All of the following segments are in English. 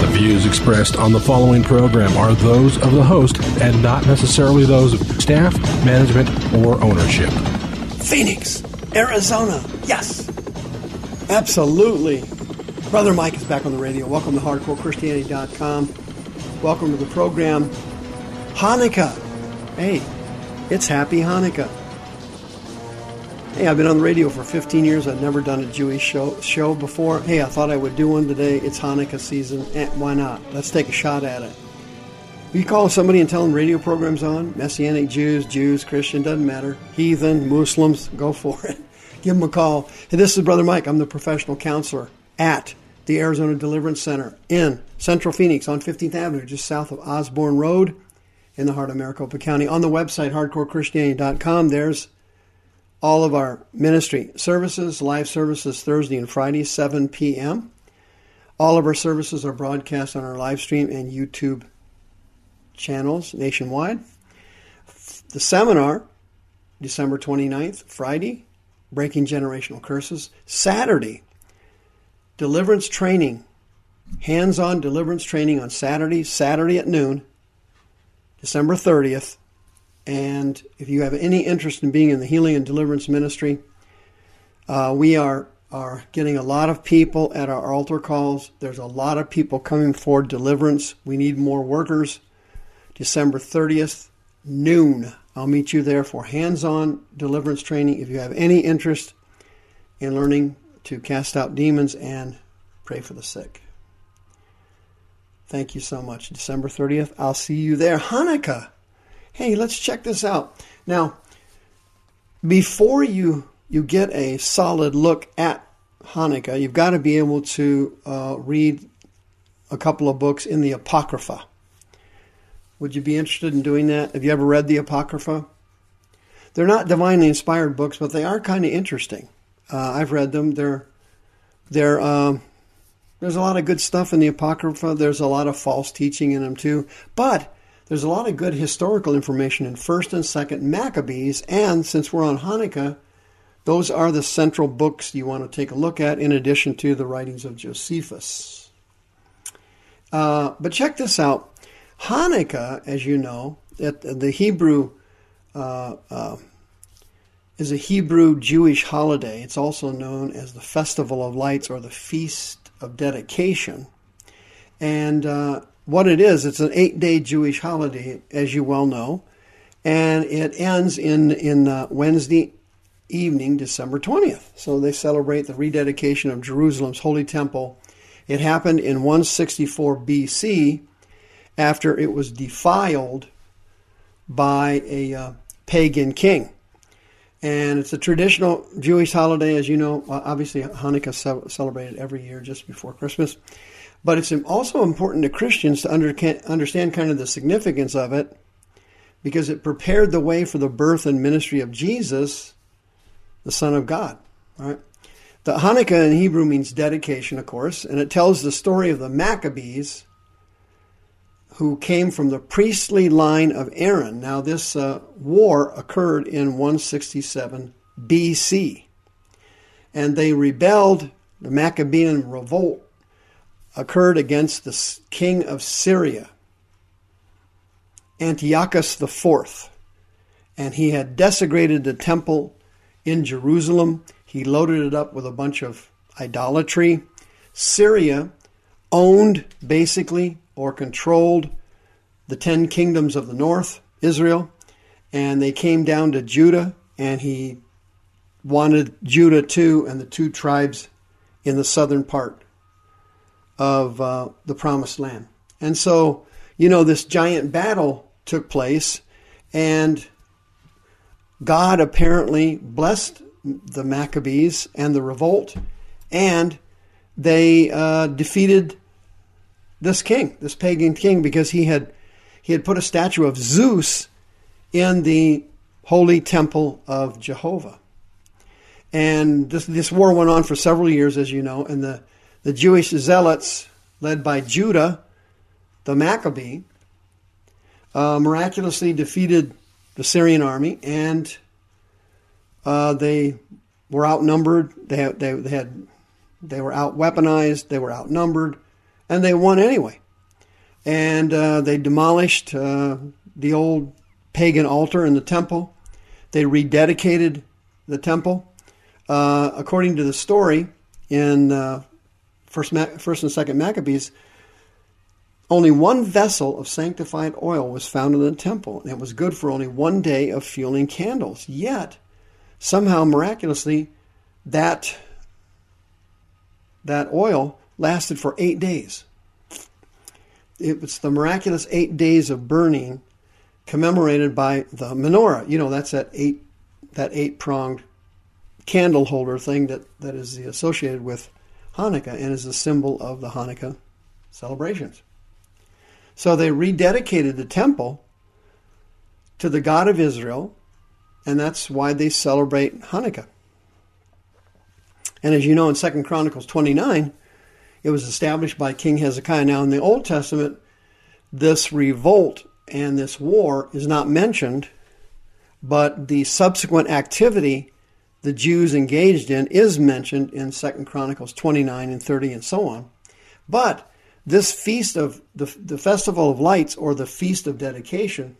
The views expressed on the following program are those of the host and not necessarily those of staff, management, or ownership. Phoenix, Arizona. Yes. Absolutely. Brother Mike is back on the radio. Welcome to HardcoreChristianity.com. Welcome to the program. Hanukkah. Hey, it's Happy Hanukkah. Hey, I've been on the radio for 15 years. I've never done a Jewish show, show before. Hey, I thought I would do one today. It's Hanukkah season. Eh, why not? Let's take a shot at it. You call somebody and tell them radio programs on, Messianic Jews, Jews, Christian, doesn't matter. Heathen, Muslims, go for it. Give them a call. Hey, this is Brother Mike. I'm the professional counselor at the Arizona Deliverance Center in Central Phoenix on 15th Avenue, just south of Osborne Road in the heart of Maricopa County. On the website, hardcorechristianity.com, there's all of our ministry services, live services Thursday and Friday, 7 p.m. All of our services are broadcast on our live stream and YouTube channels nationwide. The seminar, December 29th, Friday, Breaking Generational Curses. Saturday, deliverance training, hands on deliverance training on Saturday, Saturday at noon, December 30th. And if you have any interest in being in the healing and deliverance ministry, uh, we are are getting a lot of people at our altar calls. There's a lot of people coming for deliverance. We need more workers. December 30th, noon. I'll meet you there for hands on deliverance training. If you have any interest in learning to cast out demons and pray for the sick. Thank you so much. December 30th, I'll see you there. Hanukkah. Hey, let's check this out. Now, before you you get a solid look at Hanukkah, you've got to be able to uh, read a couple of books in the Apocrypha. Would you be interested in doing that? Have you ever read the Apocrypha? They're not divinely inspired books, but they are kind of interesting. Uh, I've read them. They're they're um, there's a lot of good stuff in the Apocrypha. There's a lot of false teaching in them too, but there's a lot of good historical information in First and Second Maccabees, and since we're on Hanukkah, those are the central books you want to take a look at, in addition to the writings of Josephus. Uh, but check this out: Hanukkah, as you know, the Hebrew uh, uh, is a Hebrew Jewish holiday. It's also known as the Festival of Lights or the Feast of Dedication. And uh, what it is, it's an eight day Jewish holiday, as you well know, and it ends in, in uh, Wednesday evening, December 20th. So they celebrate the rededication of Jerusalem's Holy Temple. It happened in 164 BC after it was defiled by a uh, pagan king. And it's a traditional Jewish holiday, as you know. Obviously, Hanukkah celebrated every year just before Christmas. But it's also important to Christians to under, understand kind of the significance of it because it prepared the way for the birth and ministry of Jesus, the Son of God. Right? The Hanukkah in Hebrew means dedication, of course, and it tells the story of the Maccabees who came from the priestly line of Aaron. Now, this uh, war occurred in 167 BC, and they rebelled. The Maccabean revolt occurred against the king of Syria, Antiochus IV, and he had desecrated the temple in Jerusalem. He loaded it up with a bunch of idolatry. Syria owned basically or controlled the ten kingdoms of the north, Israel, and they came down to Judah, and he wanted Judah too, and the two tribes in the southern part of uh, the promised land. And so, you know, this giant battle took place, and God apparently blessed the Maccabees and the revolt, and they uh, defeated this king, this pagan king, because he had he had put a statue of Zeus in the holy temple of Jehovah. And this this war went on for several years, as you know, and the the Jewish zealots, led by Judah, the Maccabee, uh, miraculously defeated the Syrian army, and uh, they were outnumbered. They had, they, they had they were. They were outnumbered, and they won anyway. And uh, they demolished uh, the old pagan altar in the temple. They rededicated the temple. Uh, according to the story in uh, first, first and second Maccabees, only one vessel of sanctified oil was found in the temple, and it was good for only one day of fueling candles. Yet, somehow miraculously, that that oil lasted for eight days. It was the miraculous eight days of burning commemorated by the menorah. You know, that's that eight that eight pronged candle holder thing that, that is associated with Hanukkah and is a symbol of the Hanukkah celebrations. So they rededicated the temple to the God of Israel, and that's why they celebrate Hanukkah. And as you know in 2 Chronicles 29, it was established by King Hezekiah. Now in the Old Testament, this revolt and this war is not mentioned, but the subsequent activity the Jews engaged in is mentioned in 2 Chronicles 29 and 30 and so on. But this feast of the, the festival of lights or the feast of dedication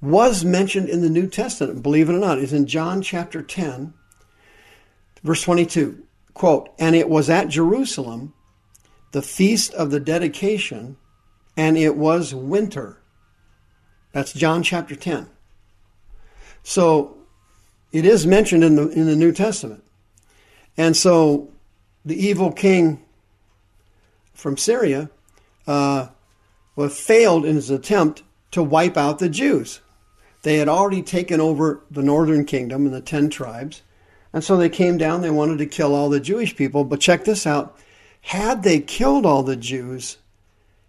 was mentioned in the New Testament, believe it or not, is in John chapter 10, verse 22. Quote, and it was at Jerusalem, the feast of the dedication, and it was winter. That's John chapter 10. So it is mentioned in the in the New Testament. And so the evil king from Syria uh, was failed in his attempt to wipe out the Jews. They had already taken over the northern kingdom and the ten tribes. And so they came down, they wanted to kill all the Jewish people. But check this out had they killed all the Jews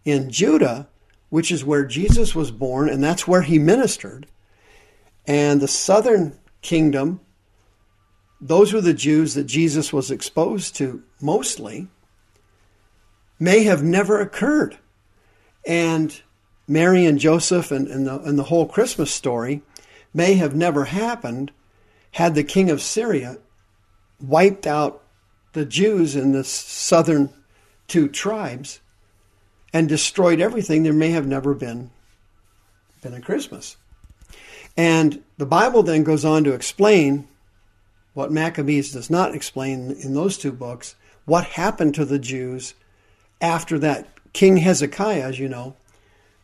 in Judah, which is where Jesus was born, and that's where he ministered, and the southern kingdom, those were the Jews that Jesus was exposed to mostly, may have never occurred. And Mary and Joseph and, and, the, and the whole Christmas story may have never happened had the king of Syria wiped out the Jews in the southern two tribes and destroyed everything, there may have never been, been a Christmas. And the Bible then goes on to explain what Maccabees does not explain in those two books what happened to the Jews after that. King Hezekiah, as you know,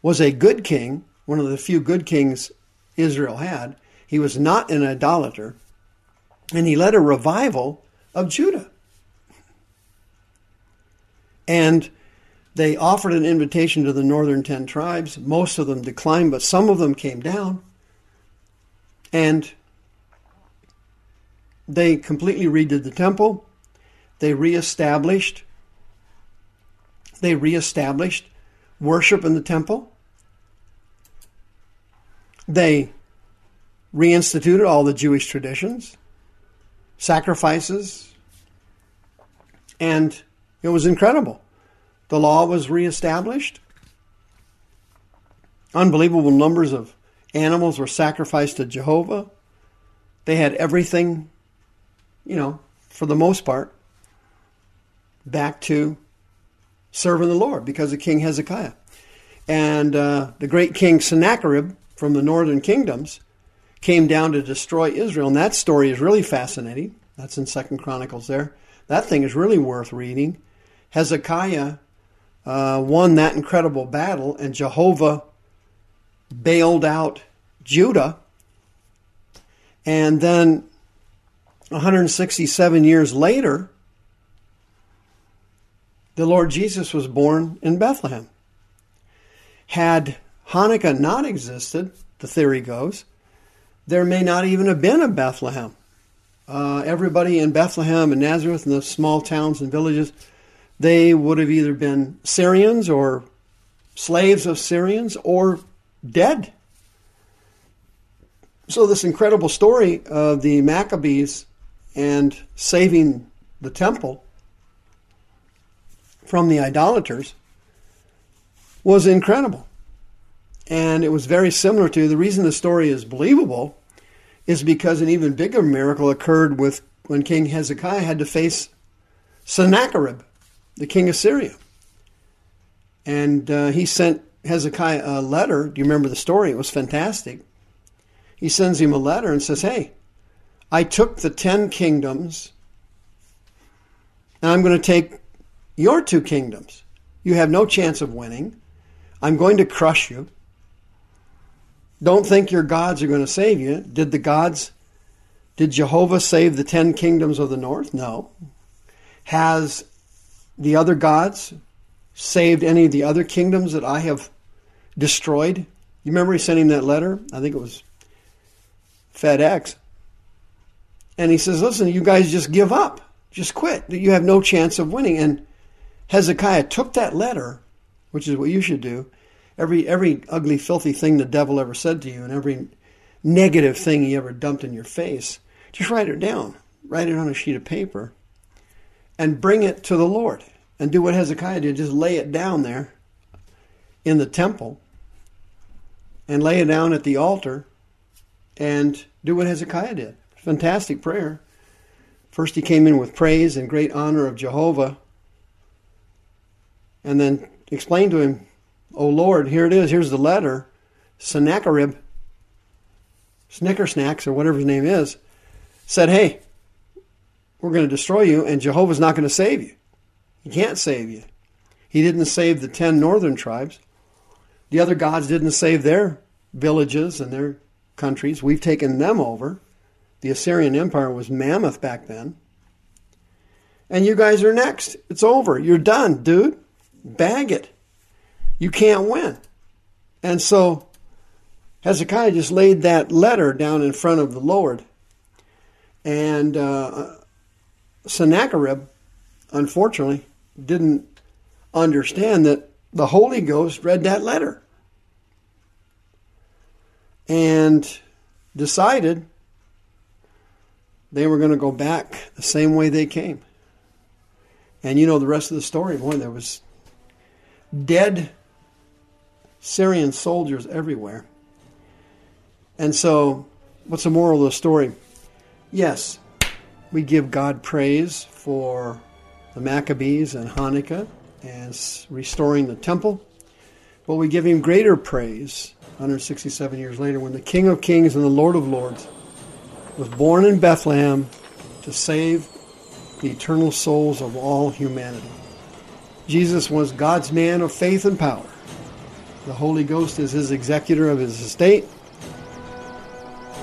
was a good king, one of the few good kings Israel had. He was not an idolater, and he led a revival of Judah. And they offered an invitation to the northern ten tribes. Most of them declined, but some of them came down. And they completely redid the temple. They reestablished they reestablished worship in the temple. They reinstituted all the Jewish traditions, sacrifices, and it was incredible. The law was reestablished. Unbelievable numbers of Animals were sacrificed to Jehovah. They had everything, you know, for the most part, back to serving the Lord because of King Hezekiah. And uh, the great king Sennacherib from the northern kingdoms came down to destroy Israel. And that story is really fascinating. That's in Second Chronicles there. That thing is really worth reading. Hezekiah uh, won that incredible battle, and Jehovah bailed out Judah. And then 167 years later, the Lord Jesus was born in Bethlehem. Had Hanukkah not existed, the theory goes, there may not even have been a Bethlehem uh, everybody in Bethlehem and Nazareth and the small towns and villages, they would have either been Syrians or slaves of Syrians or dead. So, this incredible story of the Maccabees and saving the temple from the idolaters was incredible. And it was very similar to the reason the story is believable is because an even bigger miracle occurred with when King Hezekiah had to face Sennacherib, the king of Syria. And uh, he sent Hezekiah a letter. Do you remember the story? It was fantastic. He sends him a letter and says, Hey, I took the ten kingdoms, and I'm going to take your two kingdoms. You have no chance of winning. I'm going to crush you. Don't think your gods are going to save you. Did the gods, did Jehovah save the ten kingdoms of the north? No. Has the other gods saved any of the other kingdoms that I have destroyed? You remember he sent him that letter? I think it was FedEx. And he says, Listen, you guys just give up. Just quit. You have no chance of winning. And Hezekiah took that letter, which is what you should do, every every ugly, filthy thing the devil ever said to you, and every negative thing he ever dumped in your face, just write it down. Write it on a sheet of paper, and bring it to the Lord. And do what Hezekiah did: just lay it down there in the temple, and lay it down at the altar, and do what Hezekiah did. Fantastic prayer. First, he came in with praise and great honor of Jehovah, and then explained to him Oh Lord, here it is. Here's the letter. Sennacherib, Snickersnacks, or whatever his name is, said, Hey, we're going to destroy you, and Jehovah's not going to save you. He can't save you. He didn't save the ten northern tribes. The other gods didn't save their villages and their countries. We've taken them over. The Assyrian Empire was mammoth back then. And you guys are next. It's over. You're done, dude. Bag it you can't win. And so Hezekiah just laid that letter down in front of the Lord. And uh, Sennacherib, unfortunately, didn't understand that the Holy Ghost read that letter and decided they were going to go back the same way they came. And you know the rest of the story. Boy, there was dead Syrian soldiers everywhere. And so, what's the moral of the story? Yes, we give God praise for the Maccabees and Hanukkah and restoring the temple, but we give him greater praise 167 years later when the King of Kings and the Lord of Lords was born in Bethlehem to save the eternal souls of all humanity. Jesus was God's man of faith and power. The Holy Ghost is his executor of his estate.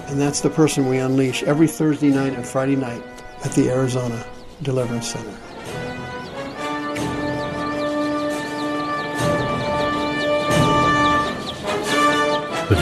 And that's the person we unleash every Thursday night and Friday night at the Arizona Deliverance Center.